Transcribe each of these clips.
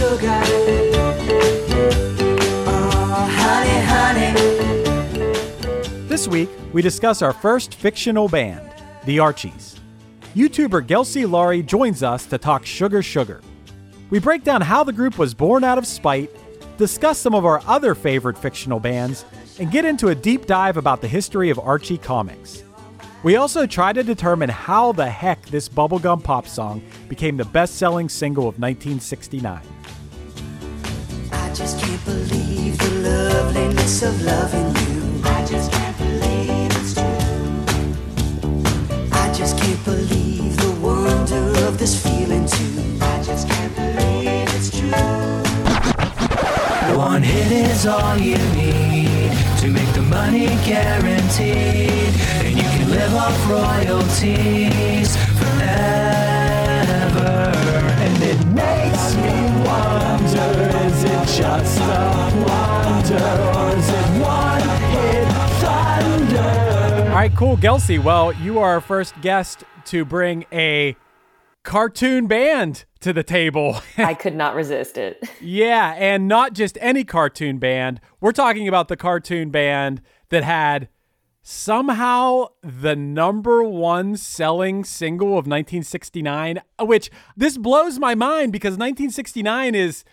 Sugar. Oh, honey, honey. This week, we discuss our first fictional band, the Archies. YouTuber Gelsey Laurie joins us to talk Sugar Sugar. We break down how the group was born out of spite, discuss some of our other favorite fictional bands, and get into a deep dive about the history of Archie comics. We also try to determine how the heck this bubblegum pop song became the best selling single of 1969. I just can't believe the loveliness of loving you. I just can't believe it's true. I just can't believe the wonder of this feeling too. I just can't believe it's true. One hit is all you need to make the money guaranteed, and you can live off royalties forever. And it makes me wonder: is it just a wonder, or is it one hit thunder? All right, cool. Gelsey, well, you are our first guest to bring a cartoon band to the table. I could not resist it. Yeah, and not just any cartoon band. We're talking about the cartoon band that had somehow the number one selling single of 1969, which this blows my mind because 1969 is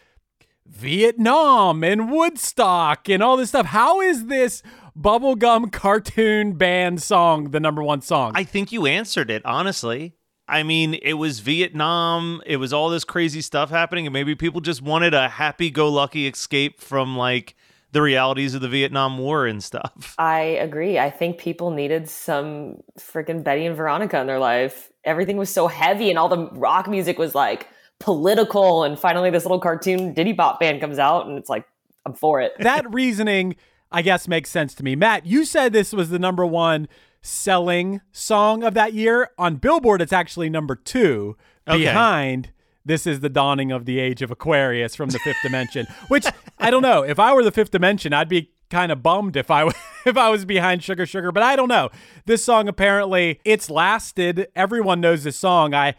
Vietnam and Woodstock and all this stuff. How is this bubblegum cartoon band song the number one song? I think you answered it, honestly. I mean, it was Vietnam. It was all this crazy stuff happening, and maybe people just wanted a happy go lucky escape from like the realities of the Vietnam War and stuff. I agree. I think people needed some freaking Betty and Veronica in their life. Everything was so heavy, and all the rock music was like political. And finally, this little cartoon Diddy Bop band comes out, and it's like, I'm for it. that reasoning, I guess, makes sense to me. Matt, you said this was the number one selling song of that year. On Billboard, it's actually number two Okay. behind This is the Dawning of the Age of Aquarius from the Fifth Dimension, which I don't know. If I were the Fifth Dimension, I'd be kind of bummed if I if I was behind Sugar Sugar, but I don't know. This song apparently it's lasted. Everyone knows this song. I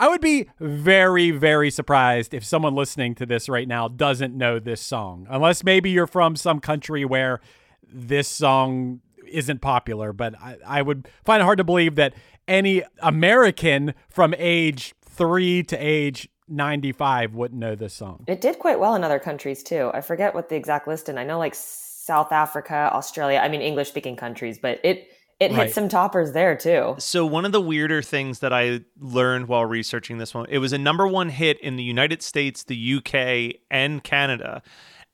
I would be very, very surprised if someone listening to this right now doesn't know this song, unless maybe you're from some country where this song isn't popular. But I, I would find it hard to believe that any American from age three to age 95 wouldn't know this song. It did quite well in other countries too. I forget what the exact list and I know like South Africa, Australia, I mean English speaking countries, but it it hit Right. some toppers there too. So one of the weirder things that I learned while researching this one, it was a number one hit in the United States, the UK, and Canada.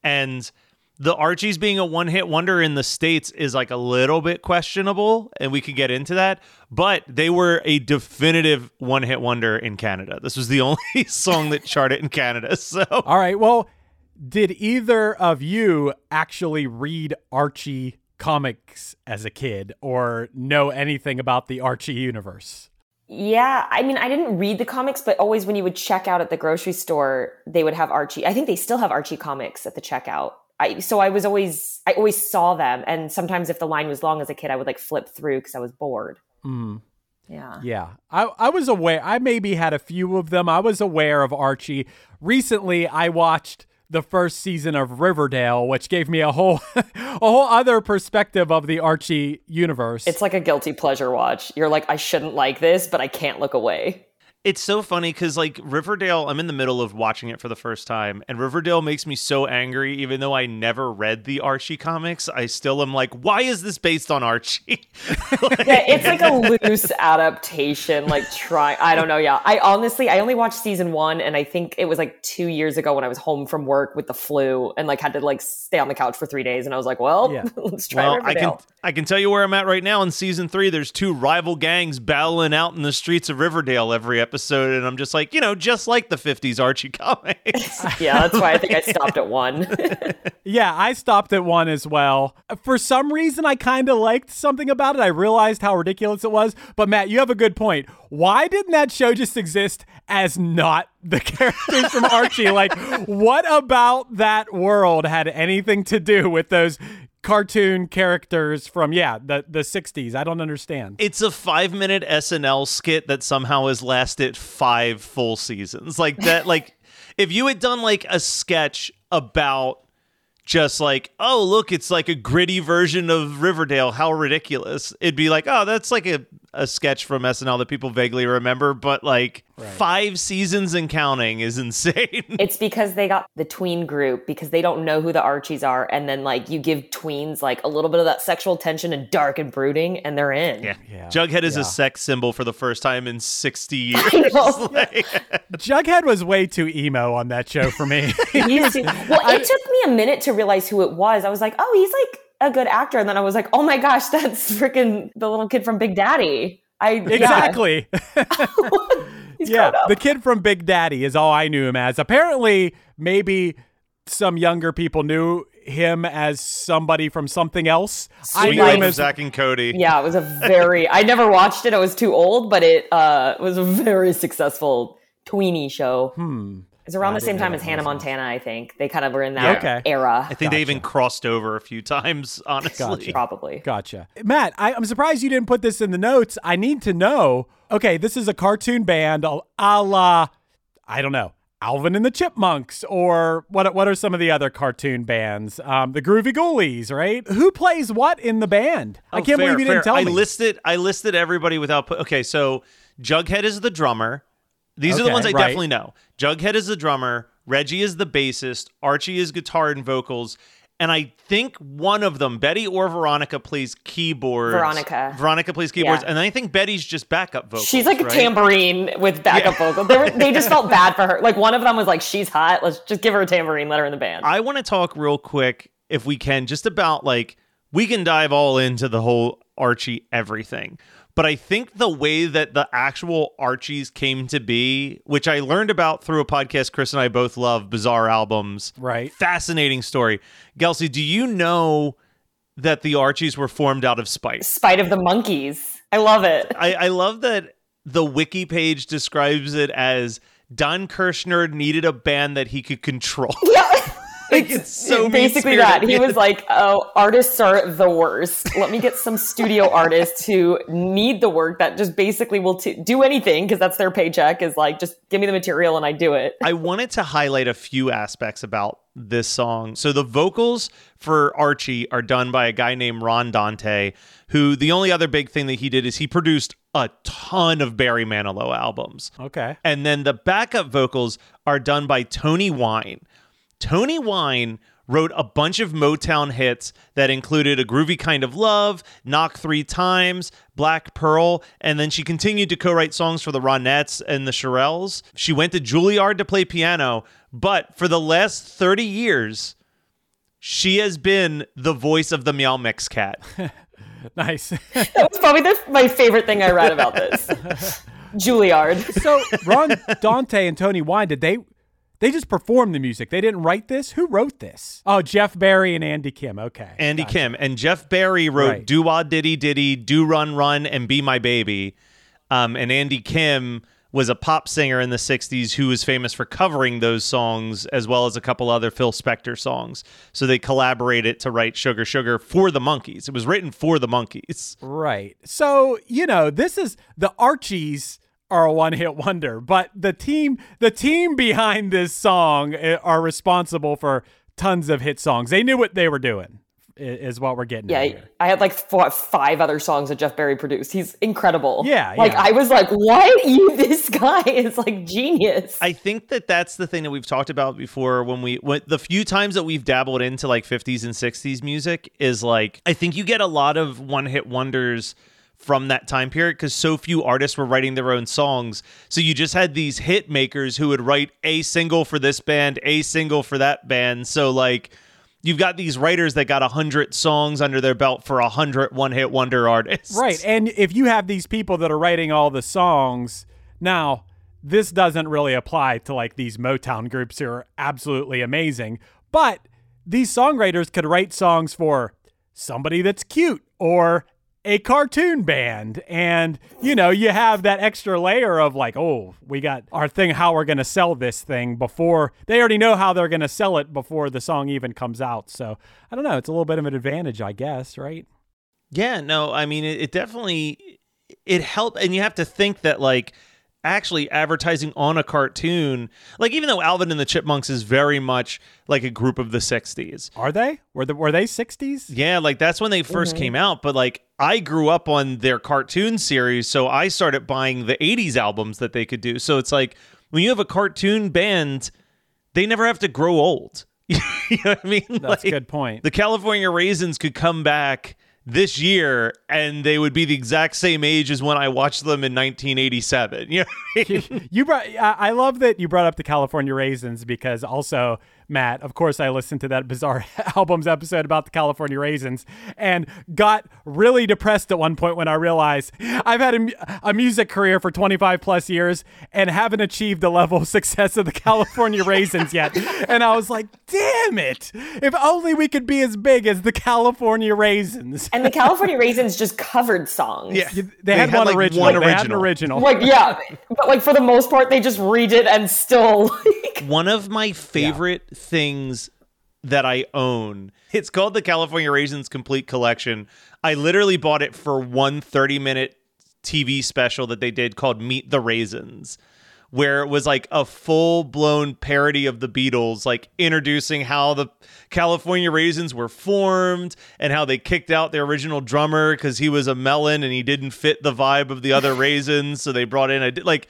And the Archies being a one hit wonder in the States is like a little bit questionable, and we could get into that. But they were a definitive one hit wonder in Canada. This was the only song that charted in Canada. So All right. Well, did either of you actually read Archie comics as a kid or know anything about the Archie universe? Yeah, I mean, I didn't read the comics, but always when you would check out at the grocery store, they would have Archie. I think they still have Archie comics at the checkout. I so I was always I always saw them, and sometimes if the line was long as a kid, I would like flip through because I was bored. Mm. Yeah. Yeah, I, I was aware. I maybe had a few of them. I was aware of Archie. Recently, I watched the first season of Riverdale, which gave me a whole a whole other perspective of the Archie universe. It's like a guilty pleasure watch. You're like, I shouldn't like this, but I can't look away. It's so funny because like Riverdale, I'm in the middle of watching it for the first time, and Riverdale makes me so angry. Even though I never read the Archie comics, I still am like, why is this based on Archie? yeah, it's like a loose adaptation. Like try, I don't know. Yeah, I honestly, I only watched season one, and I think it was like two years ago when I was home from work with the flu and like had to like stay on the couch for three days, and I was like, well, Yeah. let's try well, I can I can tell you where I'm at right now in season three. There's two rival gangs battling out in the streets of Riverdale every episode, and I'm just like, you know, just like the '50s Archie comics. yeah, that's why I think I stopped at one. Yeah, I stopped at one as well. For some reason, I kind of liked something about it. I realized how ridiculous it was. But Matt, you have a good point. Why didn't that show just exist as not the characters from Archie? Like, what about that world had anything to do with those cartoon characters from yeah the the 60s? I don't understand. it's a five minute SNL skit that somehow has lasted five full seasons. Like that, like if you had done like a sketch about just like, oh, look, it's like a gritty version of Riverdale, how ridiculous. It'd be like, oh, that's like a, a sketch from SNL that people vaguely remember, but like five seasons and counting is insane. it's because they got the tween group because they don't know who the Archies are, and then like you give tweens like a little bit of that sexual tension and dark and brooding, and they're in. yeah. Yeah. Jughead is Yeah. a sex symbol for the first time in 60 years. I know. Like- Jughead was way too emo on that show for me. Well, it took me a minute to realize who it was. I was like, oh, he's like a good actor, and then I was like, oh my gosh, that's freaking the little kid from Big Daddy. I exactly. He's yeah, the kid from Big Daddy is all I knew him as. Apparently, maybe some younger people knew him as somebody from something else. I Sweet knew him as Zack and Cody. Yeah, it was a very. I never watched it. I was too old, but it uh, was a very successful tweeny show. hmm. It's around I the same time as Hannah myself. Montana. I think they kind of were in that Okay. era. I think they even crossed over a few times, honestly. Gotcha. Probably. Gotcha. Matt, I, I'm surprised you didn't put this in the notes. I need to know. Okay, this is a cartoon band a a la, I don't know, Alvin and the Chipmunks, or what? What are some of the other cartoon bands? Um, the Groovy Ghoulies, right? Who plays what in the band? I Oh, can't fair, believe you didn't fair. tell I me. listed I listed everybody without okay, so Jughead is the drummer. These are the ones I right. definitely know. Jughead is the drummer, Reggie is the bassist, Archie is guitar and vocals, and I think one of them, Betty or Veronica, plays keyboards. Veronica. Veronica plays keyboards, Yeah. and I think Betty's just backup vocals. She's like a tambourine with backup vocals. They, were, they just felt bad for her. Like one of them was like, "She's hot. Let's just give her a tambourine. Let her in the band." I want to talk real quick, if we can, just about like we can dive all into the whole Archie everything. But I think the way that the actual Archies came to be, which I learned about through a podcast Chris and I both love, Bizarre Albums. Right. Fascinating story. Gelsey, do you know that the Archies were formed out of spite? Spite of the Monkees. I love it. I, I love that the wiki page describes it as Don Kirshner needed a band that he could control. Yeah. Like, it's so basically that. He was like, "Oh, artists are the worst. Let me get some studio artists who need the work that just basically will t- do anything because that's their paycheck. Is like, just give me the material and I do it." I wanted to highlight a few aspects about this song. So the vocals for Archie are done by a guy named Ron Dante, who the only other big thing that he did is he produced a ton of Barry Manilow albums. Okay. And then the backup vocals are done by Toni Wine. Toni Wine wrote a bunch of Motown hits that included A Groovy Kind of Love, Knock Three Times, Black Pearl, and then she continued to co write songs for the Ronettes and the Shirelles. She went to Juilliard to play piano, but for the last 30 years, she has been the voice of the Meow Mix cat. Nice. That was probably the, my favorite thing I read about this. Juilliard. so Ron Dante and Toni Wine, did they they just performed the music? They didn't write this? Who wrote this? Oh, Jeff Barry and Andy Kim. Okay. Andy Gotcha. Kim and Jeff Barry wrote Right. "Do Wah Diddy Diddy," "Do Run Run," and "Be My Baby." Um, and Andy Kim was a pop singer in the '60s who was famous for covering those songs as well as a couple other Phil Spector songs. So they collaborated to write "Sugar Sugar" for the Monkees. It was written for the Monkees. Right. So, you know, this is the Archies are a one-hit wonder, but the team the team behind this song eh, are responsible for tons of hit songs. They knew what they were doing. Is what we're getting. Yeah, here. I had like four, five other songs that Jeff Barry produced. He's incredible. Yeah, like yeah. I was like, "What? You? This guy is like genius." I think that that's the thing that we've talked about before when we when, the few times that we've dabbled into like 50s and 60s music is like I think you get a lot of one-hit wonders from that time period because so few artists were writing their own songs. So you just had these hit makers who would write a single for this band, a single for that band. So like you've got these writers that got a hundred songs under their belt for a hundred one-hit wonder artists. Right. And if you have these people that are writing all the songs, now this doesn't really apply to like these Motown groups who are absolutely amazing, but these songwriters could write songs for somebody that's cute or a cartoon band. And you know you have that extra layer of like oh we got our thing how we're going to sell this thing before they already know how they're going to sell it before the song even comes out. So i don't know it's a little bit of an advantage i guess right? Yeah, no, I mean it, it definitely it helped and you have to think that like actually advertising on a cartoon, like even though Alvin and the Chipmunks is very much like a group of the 60s. Are they? Were the, were they 60s? Yeah, like that's when they 1st mm-hmm. came out, but like I grew up on their cartoon series, so I started buying the 80s albums that they could do. So it's like when you have a cartoon band, they never have to grow old. you know what I mean? That's a good point. the California Raisins could come back this year and they would be the exact same age as when I watched them in 1987. You know I mean? you brought. I I love that you brought up the California Raisins because also Matt. Of course, I listened to that bizarre albums episode about the California Raisins and got really depressed at one point when I realized I've had a, a music career for 25 plus years and haven't achieved the level of success of the California Raisins yet. And I was like, damn it! If only we could be as big as the California Raisins. and the California Raisins just covered songs. Yeah. They, had, one, like, original. one They had an original. original. Like yeah, but like for the most part, they just read it and still like One of my favorite things that I own. It's called the California Raisins Complete Collection. I literally bought it for one 30 minute TV special that they did called Meet the Raisins, where it was like a full blown parody of the Beatles, like introducing how the California Raisins were formed and how they kicked out their original drummer because he was a melon and he didn't fit the vibe of the other raisins. So they brought in a like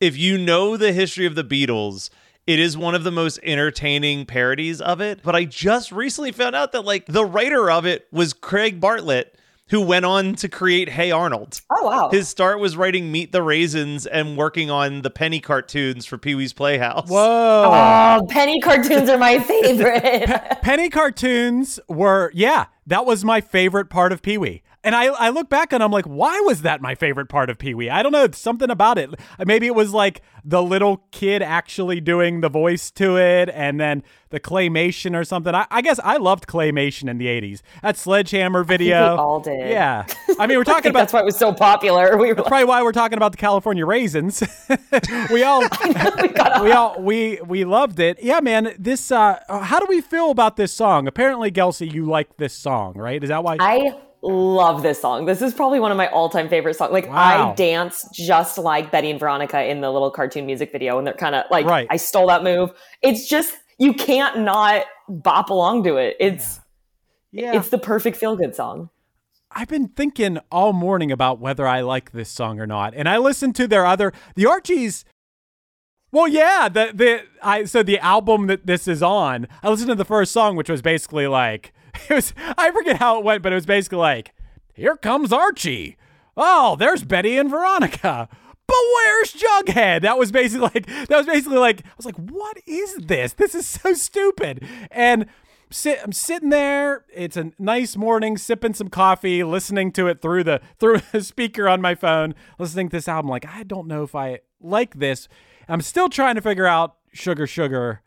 if you know the history of the Beatles, it is one of the most entertaining parodies of it. But I just recently found out that like the writer of it was Craig Bartlett, who went on to create Hey Arnold. oh wow. His start was writing Meet the Raisins and working on the Penny cartoons for Pee Wee's Playhouse. Whoa. Oh, penny cartoons are my favorite. Penny cartoons were, yeah, that was my favorite part of Pee Wee. And I, I look back and I'm like, why was that my favorite part of Pee Wee? I don't know. Something about it. Maybe it was like the little kid actually doing the voice to it and then the claymation or something. I, I guess I loved claymation in the 80s. That Sledgehammer video. we all did. Yeah. I mean, we're talking about. that's why it was so popular. We were like, Probably why we're talking about the California raisins. we all, we got we all, we we loved it. Yeah, man. This. uh How do we feel about this song? Apparently, Gelsey, you like this song, right? Is that why? I love this song. This is probably one of my all-time favorite songs. Like Wow. I dance just like Betty and Veronica in the little cartoon music video, and they're kind of like Right. I stole that move. It's just you can't not bop along to it. It's yeah. it's the perfect feel-good song. I've been thinking all morning about whether I like this song or not, and I listened to their other the Archies. Well, yeah, the the I so the album that this is on. I listened to the first song, which was basically like it was. I forget how it went, but it was basically like, "Here comes Archie." Oh, there's Betty and Veronica. But where's Jughead? That was basically like that was basically like I was like, what is this? This is so stupid. And sit I'm sitting there. It's a nice morning, sipping some coffee, listening to it through the through the speaker on my phone, listening to this album. Like, I don't know if I like this. I'm still trying to figure out Sugar Sugar.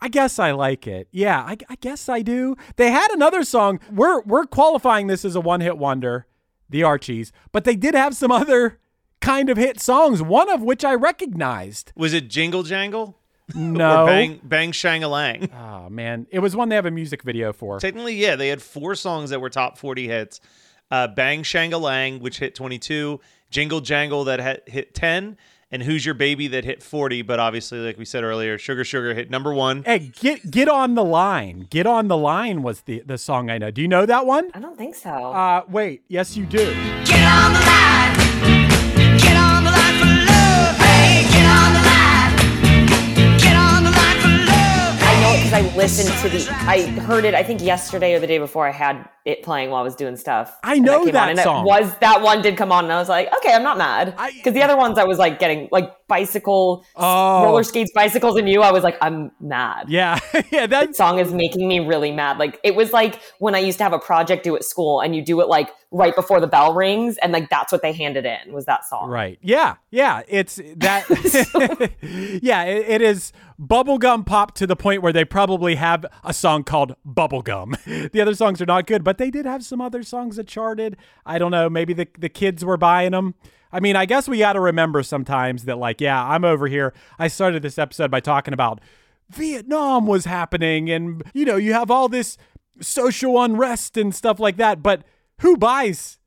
I guess I like it. Yeah, I, I guess I do. They had another song. We're we're qualifying this as a one hit wonder, the Archies, but they did have some other kind of hit songs. One of which I recognized. Was it Jingle Jangle? No, Or Bang Bang Shangalang? oh man, it was one they have a music video for. Technically, yeah, they had four songs that were top 40 hits. Uh, Bang Shangalang, which hit 22, Jingle Jangle that hit 10, and Who's Your Baby that hit 40. But obviously, like we said earlier, Sugar Sugar hit number one. Hey, get get on the line. Get on the line was the the song I know. Do you know that one? I don't think so. Uh, wait. Yes, you do. Get on the line. Get on the line for love. Hey, get on the line. Get on the line for love. I know it because I listened to the. I heard it. I think yesterday or the day before. I had it playing while I was doing stuff. I know came that song. Was that one did come on, and I was like, okay, I'm not mad because the other ones I was like getting like bicycle, Oh. roller skates, bicycles, and you. I was like, I'm mad. Yeah, yeah. That song is making me really mad. Like it was like when I used to have a project due at school and you do it like right before the bell rings and like that's what they handed in was that song. right. Yeah, yeah. It's that. yeah, it, it is bubblegum pop to the point where they probably have a song called Bubblegum. The other songs are not good, but they did have some other songs that charted. I don't know. Maybe the the kids were buying them. I mean, I guess we got to remember sometimes that, like, yeah, I'm over here. I started this episode by talking about Vietnam was happening, and you know, you have all this social unrest and stuff like that. But who buys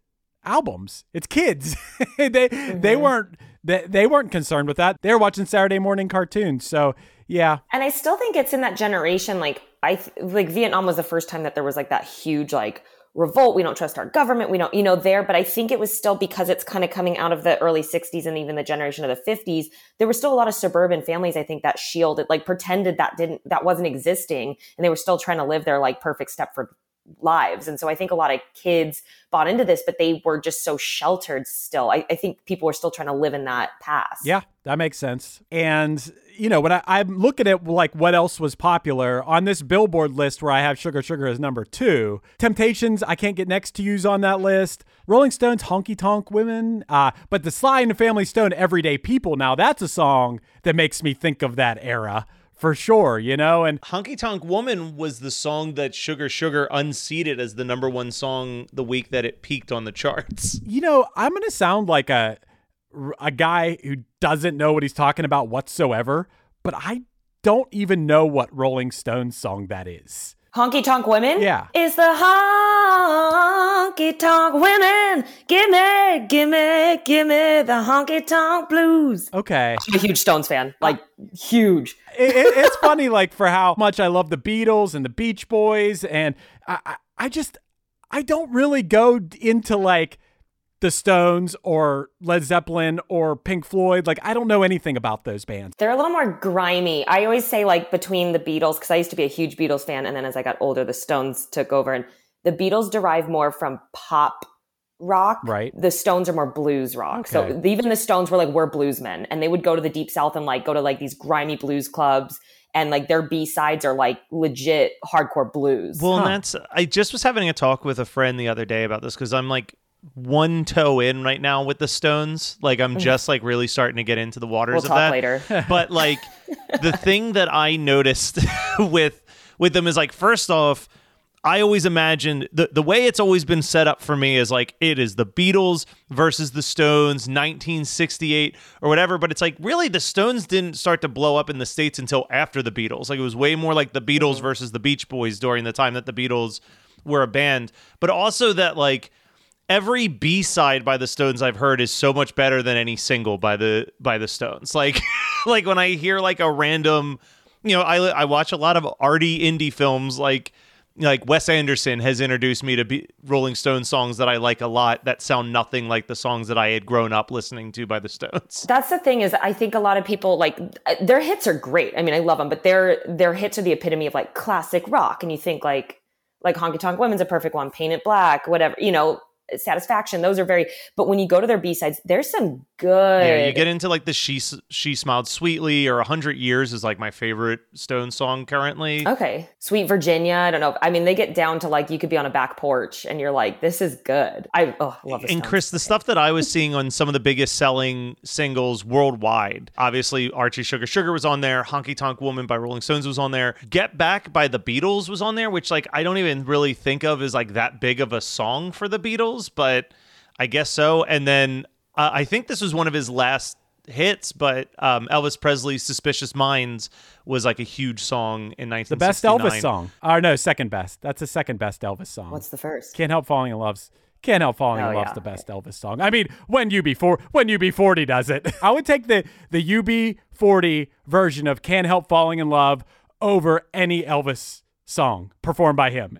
albums? It's kids. they they mm-hmm. weren't they, they weren't concerned with that. They were watching Saturday morning cartoons. So yeah, And I still think it's in that generation like I like Vietnam was the first time that there was like that huge like revolt. We don't trust our government. We don't, you know, there. But I think it was still because it's kind of coming out of the early 60s and even the generation of the 50s. There were still a lot of suburban families, I think, that shielded, like pretended that didn't, that wasn't existing. And they were still trying to live their like perfect Stepford lives. And so I think a lot of kids bought into this, but they were just so sheltered still. I, I think people were still trying to live in that past. Yeah, that makes sense. And you know, when I, I'm looking at like what else was popular on this Billboard list where I have Sugar Sugar as number two, Temptations, I can't get next to you's on that list. Rolling Stones, Honky Tonk Women, uh, but the Sly and the Family Stone, Everyday People. Now that's a song that makes me think of that era for sure. You know, and Honky Tonk Woman was the song that Sugar Sugar unseated as the number one song the week that it peaked on the charts. you know, I'm gonna sound like a a guy who doesn't know what he's talking about whatsoever, but I don't even know what Rolling Stones song that is. Honky tonk women? Yeah. Is the honky tonk women. Give me, give me, give me the honky tonk blues. Okay. I'm a huge Stones fan. Like, huge. it, it- it's funny, like for how much I love the Beatles and the Beach Boys, and I, I, I just I don't really go into like the Stones or Led Zeppelin or Pink Floyd. Like I don't know anything about those bands. They're a little more grimy. I always say, like, between the Beatles, because I used to be a huge Beatles fan, and then as I got older, the Stones took over. And the Beatles derive more from pop rock. Right. The Stones are more blues rock. So even the Stones were like, we're bluesmen. And they would go to the Deep South and like go to like these grimy blues clubs. And like their B sides are like legit hardcore blues. Well, Huh. and that's I just was having a talk with a friend the other day about this because I'm like one toe in right now with the Stones. Like I'm mm. just like really starting to get into the waters We'll of talk that. later. But like the thing that I noticed with with them is like first off, I always imagined the the way it's always been set up for me is like it is the Beatles versus the Stones 1968 or whatever but it's like really the Stones didn't start to blow up in the states until after the Beatles like it was way more like the Beatles mm-hmm. versus the Beach Boys during the time that the Beatles were a band but also that like every B-side by the Stones I've heard is so much better than any single by the by the Stones like like when I hear like a random you know I I watch a lot of arty indie films like like Wes Anderson has introduced me to be Rolling Stone songs that I like a lot that sound nothing like the songs that I had grown up listening to by the Stones. That's the thing is I think a lot of people like uh, their hits are great. I mean, I love them, but their their hits are the epitome of like classic rock. And you think like like Honky Tonk Women's a perfect one, Paint It Black, whatever, you know, Satisfaction. Those are very. But when you go to their B sides, there's some good. Yeah, you get into like the she she smiled sweetly or a hundred years is like my favorite Stone song currently. Okay. Sweet Virginia. I don't know. I mean, they get down to like you could be on a back porch and you're like, this is good. I oh, I love this. And Chris, the stuff that I was seeing on some of the biggest selling singles worldwide, obviously Archie Sugar Sugar was on there, Honky Tonk Woman by Rolling Stones was on there, Get Back by the Beatles was on there, which like I don't even really think of as like that big of a song for the Beatles, but I guess so. And then uh, I think this was one of his last hits, but um, Elvis Presley's "Suspicious Minds" was like a huge song in 1969. The best Elvis song. Or no, second best. That's the second best Elvis song. What's the first? Can't help falling in love's can't help falling Oh, in love's yeah. the best Elvis song. I mean, when UB4 when UB40 does it. I would take the the UB40 version of Can't Help Falling in Love over any Elvis song performed by him.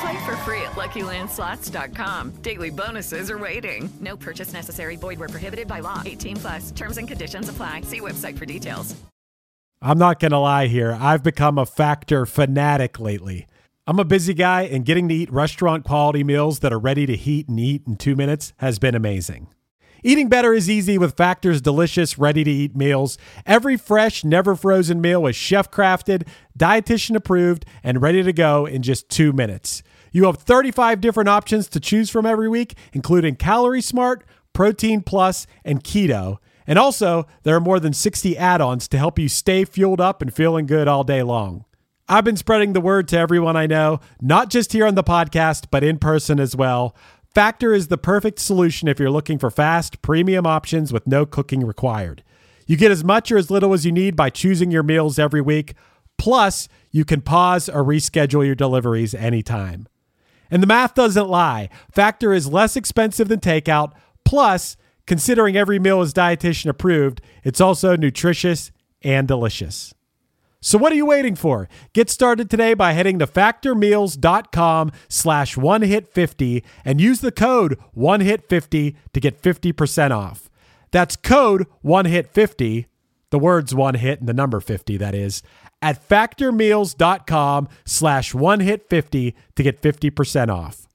Play for free at LuckyLandSlots.com. Daily bonuses are waiting. No purchase necessary. Void where prohibited by law. 18 plus. Terms and conditions apply. See website for details. I'm not to lie here. I've become a factor fanatic lately. I'm a busy guy, and getting to eat restaurant quality meals that are ready to heat and eat in two minutes has been amazing. Eating better is easy with Factor's delicious, ready to eat meals. Every fresh, never frozen meal is chef crafted, dietitian approved, and ready to go in just two minutes. You have 35 different options to choose from every week, including Calorie Smart, Protein Plus, and Keto. And also, there are more than 60 add ons to help you stay fueled up and feeling good all day long. I've been spreading the word to everyone I know, not just here on the podcast, but in person as well. Factor is the perfect solution if you're looking for fast, premium options with no cooking required. You get as much or as little as you need by choosing your meals every week. Plus, you can pause or reschedule your deliveries anytime. And the math doesn't lie. Factor is less expensive than takeout. Plus, considering every meal is dietitian approved, it's also nutritious and delicious. So what are you waiting for? Get started today by heading to factormeals.com slash one hit 50 and use the code one hit 50 to get 50% off. That's code one hit 50, the words one hit and the number 50 that is, at factormeals.com slash one hit 50 to get 50% off.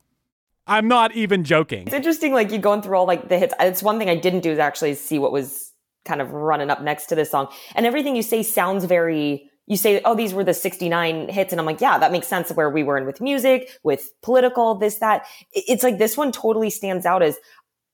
I'm not even joking. It's interesting, like you going through all like the hits. It's one thing I didn't do is actually see what was kind of running up next to this song. And everything you say sounds very you say, oh, these were the 69 hits. And I'm like, yeah, that makes sense where we were in with music, with political, this, that. It's like this one totally stands out as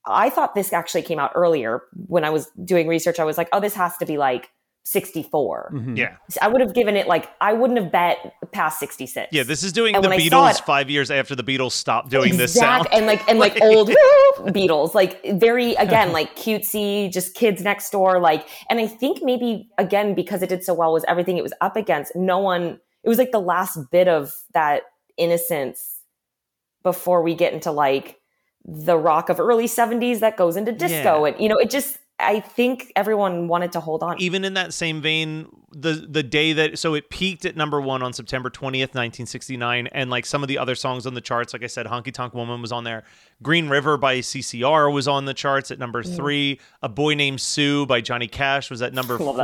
I thought this actually came out earlier when I was doing research. I was like, oh, this has to be like 64. Mm-hmm. Yeah. I would have given it like, I wouldn't have bet past 66. Yeah, this is doing And the when I saw Beatles it- five years after the Beatles stopped doing this Exact- sound. and like and like old Beatles, like very again like cutesy, just kids next door. Like, and I think maybe again because it did so well was everything it was up against. No one. It was like the last bit of that innocence before we get into like the rock of early seventies that goes into disco, Yeah. and you know it just. I think everyone wanted to hold on. Even in that same vein, the the day that so it peaked at number one on September twentieth, nineteen sixty nine, and like some of the other songs on the charts, like I said, Honky Tonk Woman was on there. Green River by CCR was on the charts at number Mm. three. A Boy Named Sue by Johnny Cash was at number four,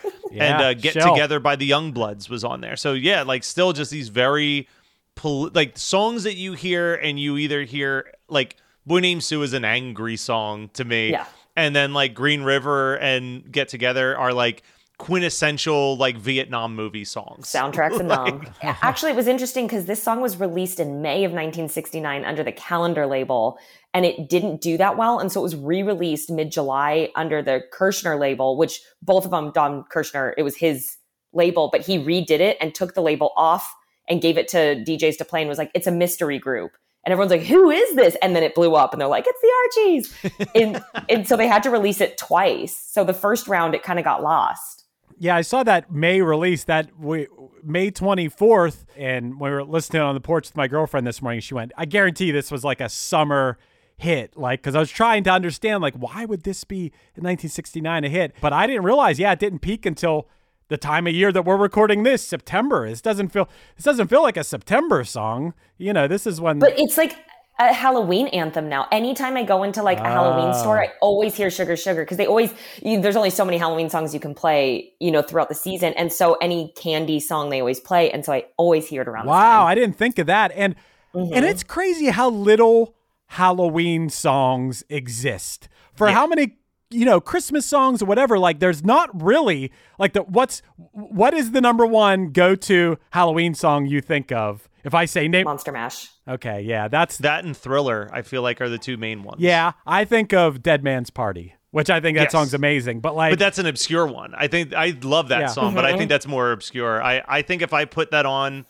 song. and Yeah, uh, Get Shell. Together by the Youngbloods was on there. So yeah, like still just these very pol- like songs that you hear and you either hear like Boy Named Sue is an angry song to me. Yeah. And then like Green River and Get Together are like quintessential like Vietnam movie songs. soundtracks and nom. Actually, it was interesting because this song was released in May of 1969 under the Calendar label, and it didn't do that well, and so it was re-released mid-July under the Kirshner label, which both of them, Don Kirshner, it was his label, but he redid it and took the label off and gave it to DJs to play and was like, "It's a mystery group." And everyone's like, "Who is this?" And then it blew up, and they're like, "It's the Archies." and, and so they had to release it twice. So the first round, it kind of got lost. Yeah, I saw that May release that we, May 24th, and we were listening on the porch with my girlfriend this morning, she went, I guarantee this was like a summer hit. Like, because I was trying to understand, like, why would this be in 1969 a hit? But I didn't realize, yeah, it didn't peak until the time of year that we're recording this, September. This doesn't feel, this doesn't feel like a September song. You know, this is when. But it's like a Halloween anthem now. Anytime I go into like a Halloween Ah. store, I always hear Sugar Sugar because they always, you, there's only so many Halloween songs you can play, you know, throughout the season. And so any candy song they always play. And so I always hear it around. Wow, I didn't think of that. And Mm-hmm. and it's crazy how little Halloween songs exist. For how many you know, Christmas songs or whatever, like there's not really like the what's what is the number one go-to Halloween song you think of? If I say name Monster Mash. Okay, yeah, that's That and Thriller, I feel like are the two main ones. yeah, I think of Dead Man's Party, which I think that Yes. song's amazing, but like But that's an obscure one. I think I love that Yeah. song, but I Mhm. think that's more obscure. I, I think if I put that on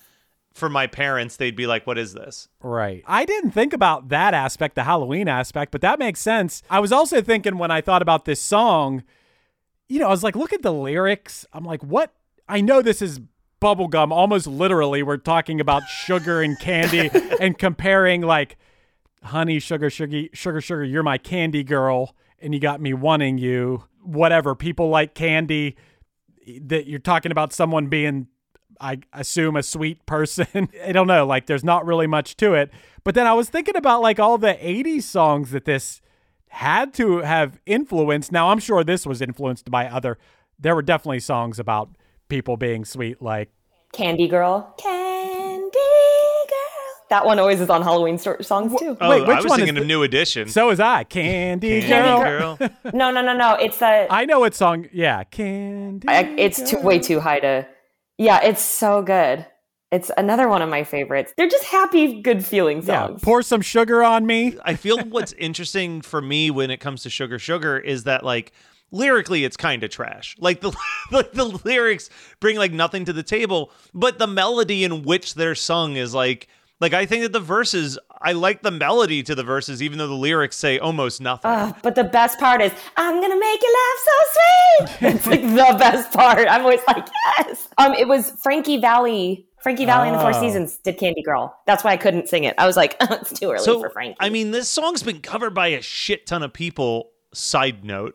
for my parents, they'd be like, "What is this?" Right. I didn't think about that aspect, the Halloween aspect, but that makes sense. I was also thinking when I thought about this song, you know, I was like, look at the lyrics. I'm like, what? I know this is bubblegum. Almost literally, we're talking about sugar and candy and comparing like, honey, sugar, sugar, sugar, sugar, you're my candy girl, and you got me wanting you. Whatever. People like candy. That you're talking about someone being I assume a sweet person. I don't know, like there's not really much to it. But then I was thinking about like all the 80s songs that this had to have influenced. Now I'm sure this was influenced by other there were definitely songs about people being sweet like Candy Girl. Candy Girl. That one always is on Halloween sto- songs too. Oh, Wait, which I was one is thinking of New Edition. So is I. Candy, Candy Girl. Girl. No, no, no, no. It's a. I know what song. Yeah, Candy. I, it's too way too high to. Yeah, it's so good. It's another one of my favorites. They're just happy, good feeling Yeah, songs. pour some sugar on me. I feel what's interesting for me when it comes to Sugar Sugar is that like lyrically it's kind of trash. Like the, the the lyrics bring like nothing to the table, but the melody in which they're sung is like like I think that the verses I like the melody to the verses even though the lyrics say almost nothing. But the best part is, I'm gonna make you laugh so sweet. it's like the best part. I'm always like, yes. Um, it was Frankie Valli. Frankie Valli and the Four Seasons did Candy Girl. That's why I couldn't sing it. I was like, it's too early so for Frankie. I mean this song's been covered by a shit ton of people. Side note.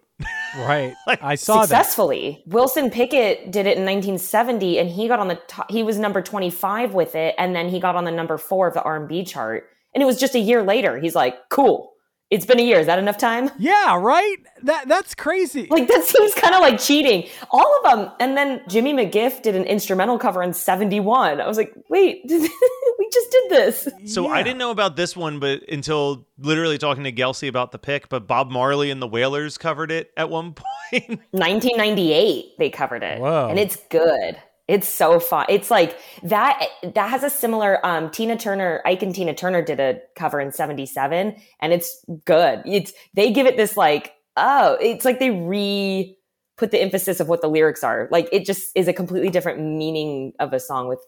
Right. like, I saw that. successfully. Wilson Pickett did it in 1970, and he got on the top, he was number 25 with it, and then he got on the number four of the R&B chart. And it was just a year later. He's like, "Cool, it's been a year. Is that enough time?" Yeah, right. That that's crazy. Like that seems kind of like cheating. All of them, and then Jimmy McGriff did an instrumental cover in 71. I was like, "Wait, we just did this." So I didn't know about this one, but until literally talking to Gelsey about the pick, but Bob Marley and the Wailers covered it at one point. 1998 they covered it Whoa. and it's good it's so fun it's like that that has a similar um tina turner ike and tina turner did a cover in 77 and it's good it's they give it this like oh it's like they re put the emphasis of what the lyrics are like it just is a completely different meaning of a song with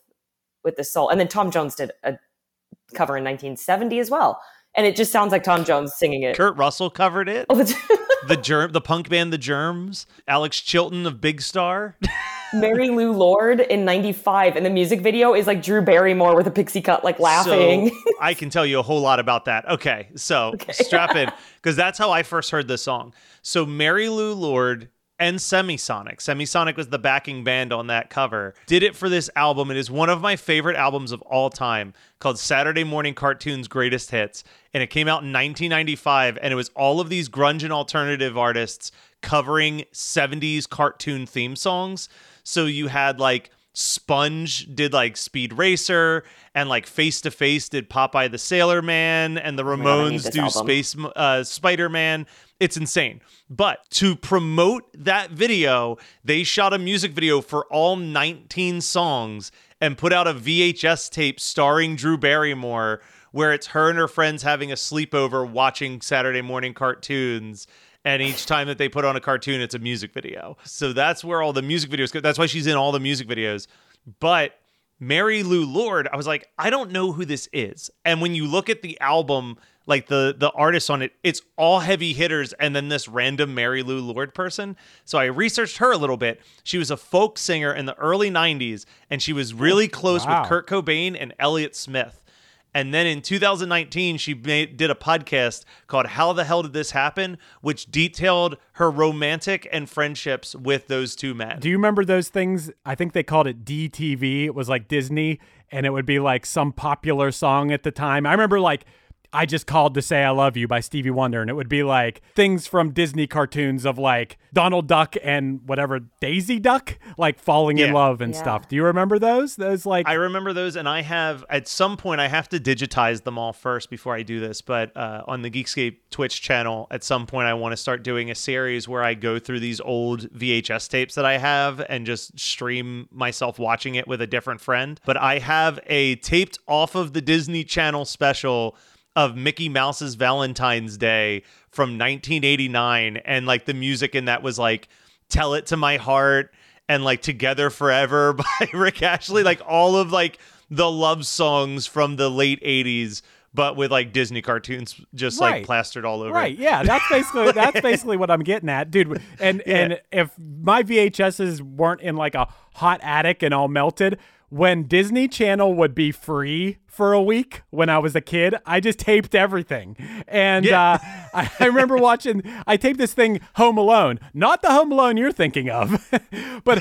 with the soul and then tom jones did a cover in 1970 as well and it just sounds like tom jones singing it Kurt Russell covered it. Oh, that's- the germ, the punk band, the Germs. Alex Chilton of Big Star. Mary Lou Lord in 95 and the music video is like Drew Barrymore with a pixie cut like laughing. So I can tell you a whole lot about that. Okay, so strap in because that's how I first heard this song. So Mary Lou Lord and Semisonic. Semisonic was the backing band on that cover. Did it for this album. It is one of my favorite albums of all time called Saturday Morning Cartoons Greatest Hits. And it came out in 1995. And it was all of these grunge and alternative artists covering 70s cartoon theme songs. So you had like Sponge did like Speed Racer, and like Face to Face did Popeye the Sailor Man, and the Oh God, Ramones do album. Space uh, Spider Man. It's insane. But to promote that video, they shot a music video for all 19 songs and put out a VHS tape starring Drew Barrymore, where it's her and her friends having a sleepover watching Saturday morning cartoons. And each time that they put on a cartoon, it's a music video. So that's where all the music videos go. That's why she's in all the music videos. But Mary Lou Lord, I was like, I don't know who this is. And when you look at the album, like the the artists on it, it's all heavy hitters and then this random Mary Lou Lord person. So I researched her a little bit. She was a folk singer in the early 90s and she was really close Wow. with Kurt Cobain and Elliott Smith. And then in 2019, she made, did a podcast called How the Hell Did This Happen, which detailed her romantic and friendships with those two men. Do you remember those things? I think they called it DTV. It was like Disney, and it would be like some popular song at the time. I remember like I just called to say I love you by Stevie Wonder, and it would be like things from Disney cartoons of like Donald Duck and whatever Daisy Duck, like falling in love and Yeah. stuff. Do you remember those? Those like I remember those, and I have at some point I have to digitize them all first before I do this. But uh, on the Geekscape Twitch channel, at some point I want to start doing a series where I go through these old VHS tapes that I have and just stream myself watching it with a different friend. But I have a taped off of the Disney Channel special of Mickey Mouse's Valentine's Day from 1989, and like the music in that was like "Tell It to My Heart" and like "Together Forever" by Rick Astley, like all of like the love songs from the late 80s, but with like Disney cartoons just like plastered all over. Right. Yeah. That's basically that's basically what I'm getting at, dude. And and if my VHSs weren't in like a hot attic and all melted, when Disney Channel would be free for a week when I was a kid, I just taped everything. And Yeah. uh, I, I remember watching. I taped this thing Home Alone, not the Home Alone you're thinking of, but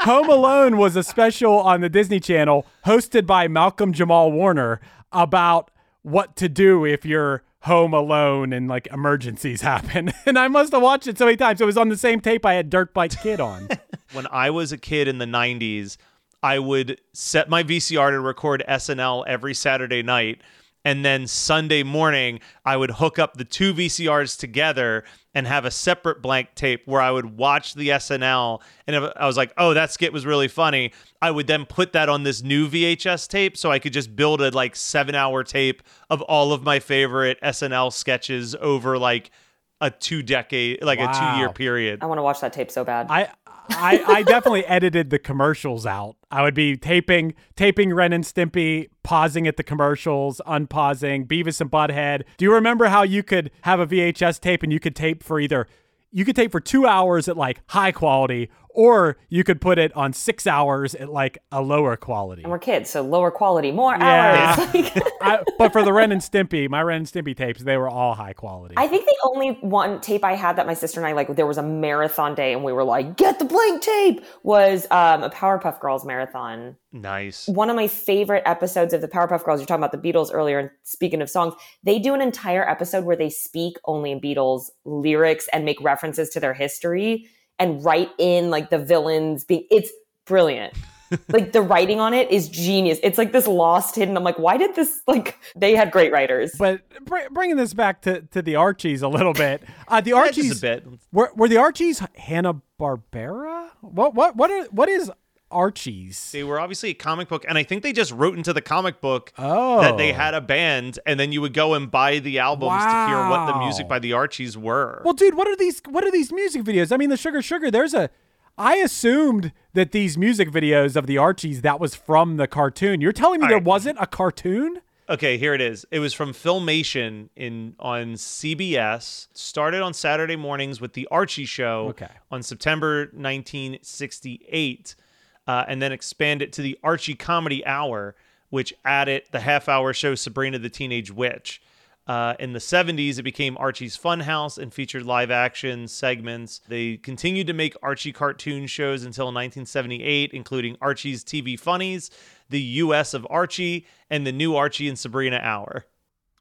Home Alone was a special on the Disney Channel hosted by Malcolm Jamal Warner about what to do if you're home alone and like emergencies happen. And I must have watched it so many times. It was on the same tape I had Dirt Bike Kid on. when I was a kid in the 90s, I would set my VCR to record SNL every Saturday night. And then Sunday morning, I would hook up the two VCRs together and have a separate blank tape where I would watch the SNL. And if I was like, oh, that skit was really funny, I would then put that on this new VHS tape so I could just build a like seven hour tape of all of my favorite SNL sketches over like a two decade, like a two year period. I want to watch that tape so bad. I I, I definitely edited the commercials out. I would be taping taping Ren and Stimpy, pausing at the commercials, unpausing Beavis and Butthead. Do you remember how you could have a VHS tape and you could tape for either you could tape for two hours at like high quality, or you could put it on six hours at like a lower quality. and we're kids, so lower quality, more Yeah. hours. Like, I, but for the Ren and Stimpy, my Ren and Stimpy tapes, they were all high quality. I think the only one tape I had that my sister and I like, there was a marathon day, and we were like, "Get the blank tape!" Was um, a Powerpuff Girls marathon. Nice. One of my favorite episodes of the Powerpuff Girls. You're talking about the Beatles earlier, and speaking of songs, they do an entire episode where they speak only in Beatles lyrics and make references to their history and write in like the villains. Being it's brilliant. like the writing on it is genius. It's like this lost hidden. I'm like, why did this? Like they had great writers. But br- bringing this back to, to the Archies a little bit, uh, the Yeah, just Archies a bit. were were the Archies Hanna Barbera? What what what are what is Archies? They were obviously a comic book, and I think they just wrote into the comic book Oh. that they oh. had a band, and then you would go and buy the albums to hear what the music by the Archies were. Well, dude, what are these? What are these music videos? I mean, the Sugar Sugar. There's a. I assumed that these music videos of the Archies that was from the cartoon. You're telling me All there right. wasn't a cartoon? Okay, here it is. It was from Filmation in on CBS. Started on Saturday mornings with the Archie Show. Okay. On September 1968, uh, and then expand it to the Archie Comedy Hour, which added the half-hour show Sabrina the Teenage Witch. Uh, in the 70s, it became Archie's Funhouse and featured live action segments. They continued to make Archie cartoon shows until 1978, including Archie's TV Funnies, The US of Archie, and the new Archie and Sabrina Hour.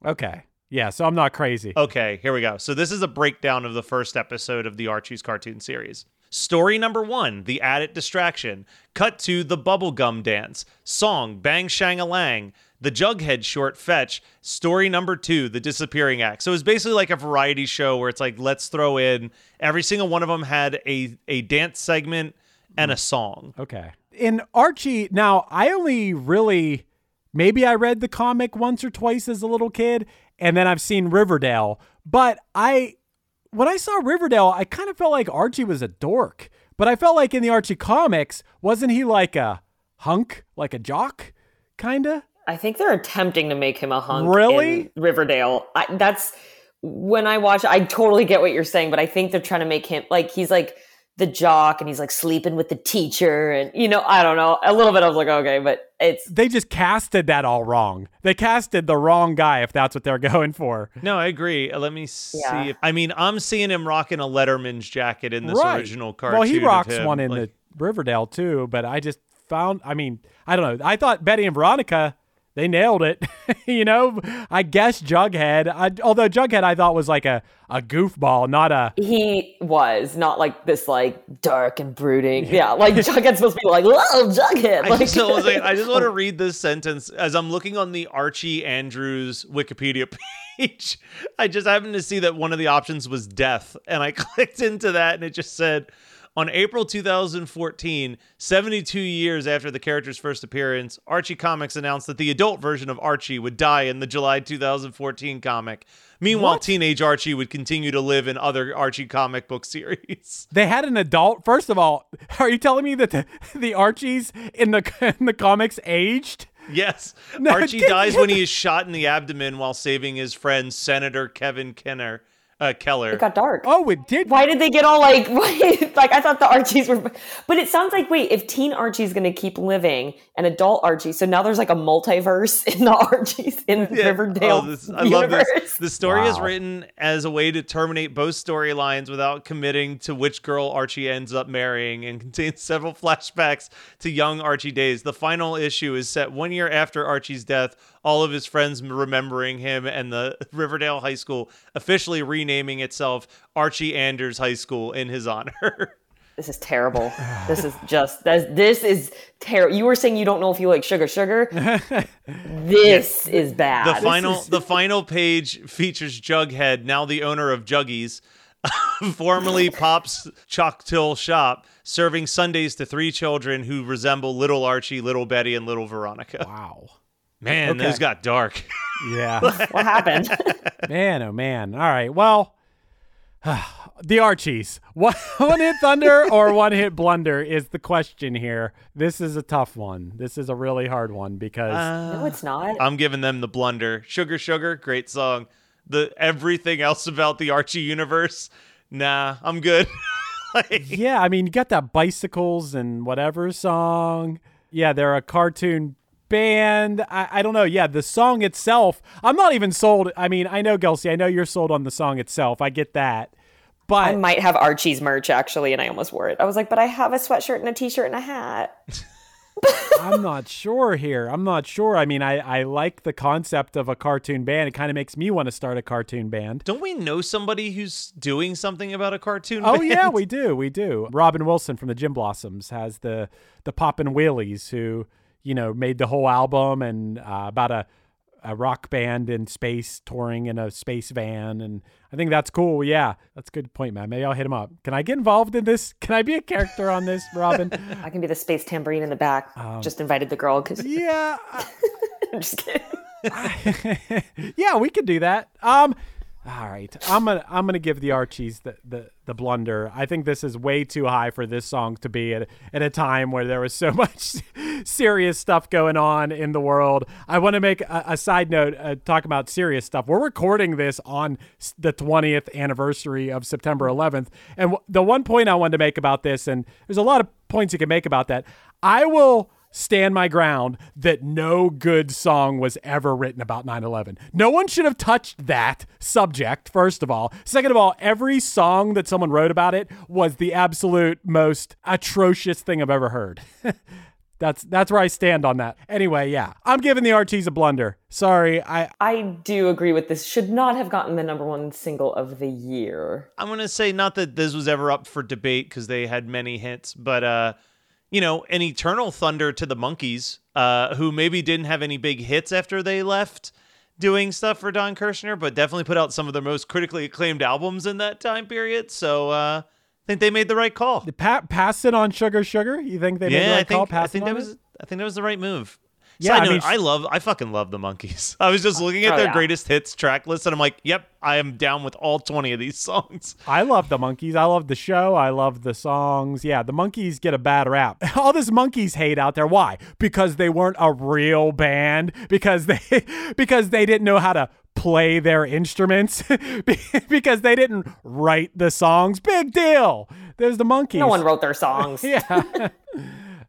Okay. Yeah, so I'm not crazy. Okay, here we go. So this is a breakdown of the first episode of the Archie's cartoon series. Story number one, the added distraction. Cut to the bubblegum dance. Song, bang shang a lang. The Jughead short fetch. Story number two, the disappearing act. So it's basically like a variety show where it's like, let's throw in every single one of them had a, a dance segment and a hmm. song. Okay. In Archie, now I only really maybe I read the comic once or twice as a little kid, and then I've seen Riverdale. But I when I saw Riverdale, I kind of felt like Archie was a dork. But I felt like in the Archie comics, wasn't he like a hunk, like a jock, kinda? I think they're attempting to make him a hunk. Really? in Riverdale. I, that's when I watch. I totally get what you're saying, but I think they're trying to make him like he's like the jock and he's like sleeping with the teacher, and you know, I don't know. A little bit. I was like, okay, but it's They just casted that all wrong. They casted the wrong guy if that's what they're going for. No, I agree. Uh, Let me see. Yeah. If, I mean, I'm seeing him rocking a Letterman's jacket in this right. original cartoon. Well, he rocks one in Like- the Riverdale too, but I just found. I mean, I don't know. I thought Betty and Veronica. They nailed it, you know. I guess Jughead. I, although Jughead, I thought was like a, a goofball, not a he was not like this like dark and brooding. Yeah, like Jughead's supposed to be like, whoa, Jughead. I Like, just, was like, I just want to read this sentence as I'm looking on the Archie Andrews Wikipedia page. I just happened to see that one of the options was death, and I clicked into that, and it just said, on April 2014, 72 years after the character's first appearance, Archie Comics announced that the adult version of Archie would die in the July 2014 comic. Meanwhile, What? teenage Archie would continue to live in other Archie comic book series. They had an adult. First of all, are you telling me that the, the Archies in the in the comics aged? Yes. No, Archie dies when he is shot in the abdomen while saving his friend Senator Kevin Kenner, uh, Keller. it got dark. Oh, it did. Why did they get all like, like I thought the Archies were, but it sounds like wait, if teen Archie's going to keep living, and adult Archie, so now there's like a multiverse in the Archies in Riverdale Oh, this- I love universe. this. The story is written as a way to terminate both storylines without committing to which girl Archie ends up marrying and contains several flashbacks to young Archie days. The final issue is set one year after Archie's death, all of his friends remembering him and the Riverdale High School officially renaming itself Archie Andrews High School in his honor. This is terrible. This is just this. This is terrible. You were saying you don't know if you like sugar, sugar. this is bad. the final is- the final page features Jughead, now the owner of Juggies, formerly Pop's Chock'lit Shop, serving sundaes to three children who resemble little Archie, little Betty, and little Veronica. Wow. Man, Okay. those got dark. Yeah. what happened? man, oh man. All right. Well, the Archies. One, one hit thunder or one hit blunder is the question here. This is a tough one. This is a really hard one because uh, no, it's not. I'm giving them the blunder. Sugar Sugar, great song. The everything else about the Archie universe, nah, I'm good. Like, yeah, I mean, you got that bicycles and whatever song. Yeah, they're a cartoon band. I, I don't know. Yeah, the song itself, I'm not even sold. I mean, I know, Gelsey, I know you're sold on the song itself. I get that. But I might have Archie's merch actually, and I almost wore it. I was like, but I have a sweatshirt and a t-shirt and a hat. I'm not sure here. I'm not sure. I mean, I, I like the concept of a cartoon band. It kind of makes me want to start a cartoon band. don't we know somebody who's doing something about a cartoon? Oh band? yeah, we do. We do. Robin Wilson from the Gin Blossoms has the the Poppin' Wheelies who, you know, made the whole album and uh, about a a rock band in space touring in a space van and I think that's cool. Yeah. That's a good point, man. Maybe I'll hit him up. Can I get involved in this? Can I be a character on this, Robin? I can be the space tambourine in the back. Just invited the girl because yeah. I'm just kidding. yeah, we could do that. Um, all right, I'm gonna I'm gonna give the Archies the, the the blunder. I think this is way too high for this song to be at at a time where there was so much serious stuff going on in the world. I want to make a, a side note uh, talk about serious stuff. We're recording this on the 20th anniversary of September 11th. And w- the one point I wanted to make about this, and there's a lot of points you can make about that, I will stand my ground that no good song was ever written about 9-11 no one should have touched that subject first of all. Second of all every song that someone wrote about it was the absolute most atrocious thing i've ever heard. That's that's where i stand on that. Anyway yeah. I'm giving the archies a blunder. Sorry i I do agree with this. Should not have gotten the number one single of the year. I'm gonna say not that this was ever up for debate because they had many hits, but uh, you know, an eternal thunder to the Monkees, uh, who maybe didn't have any big hits after they left doing stuff for Don Kirshner, but definitely put out some of their most critically acclaimed albums in that time period. So uh, I think they made the right call. pa- pass it on sugar sugar you think they made the yeah, right I think call I think that was it? I think that was the right move. Yeah, Side I note, mean, I love I fucking love the Monkees. I was just looking at Oh, their yeah. greatest hits track list and I'm like, yep, I am down with all 20 of these songs. I love the Monkees. I love the show. I love the songs. Yeah, the Monkees get a bad rap. All this Monkees hate out there. Why? Because they weren't a real band. Because they because they didn't know how to play their instruments. because they didn't write the songs. Big deal. There's the Monkees. No one wrote their songs. yeah.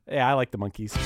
yeah, I like the Monkees.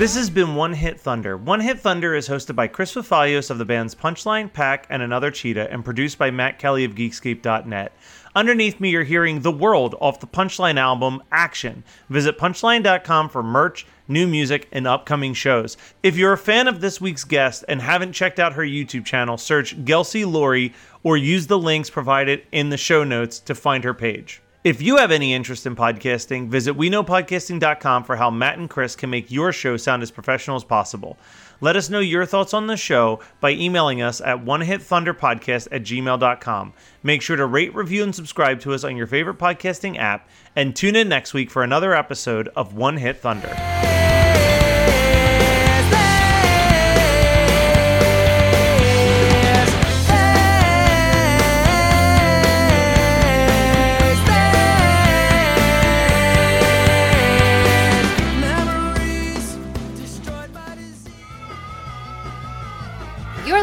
This has been One Hit Thunder. One Hit Thunder is hosted by Chris Fafalios of the bands Punchline, Pack, and Another Cheetah, and produced by Matt Kelly of Geekscape.net. Underneath me, you're hearing The World off the Punchline album Action. Visit punchline.com for merch, new music, and upcoming shows. If you're a fan of this week's guest and haven't checked out her YouTube channel, search Gelsey Laurie or use the links provided in the show notes to find her page. If you have any interest in podcasting, visit WeKnowPodcasting.com for how Matt and Chris can make your show sound as professional as possible. Let us know your thoughts on the show by emailing us at onehitthunderpodcast at gmail.com. Make sure to rate, review, and subscribe to us on your favorite podcasting app, and tune in next week for another episode of One Hit Thunder.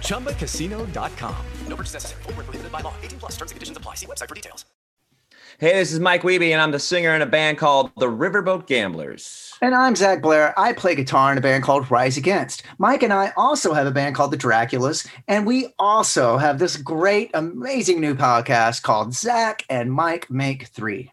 ChumbaCasino.com. No purchase necessary. Void where prohibited by law. 18 plus terms and conditions apply. See website for details. Hey, this is Mike Wiebe, and I'm the singer in a band called the Riverboat Gamblers. And I'm Zach Blair. I play guitar in a band called Rise Against. Mike and I also have a band called the Draculas, and we also have this great, amazing new podcast called Zach and Mike Make Three.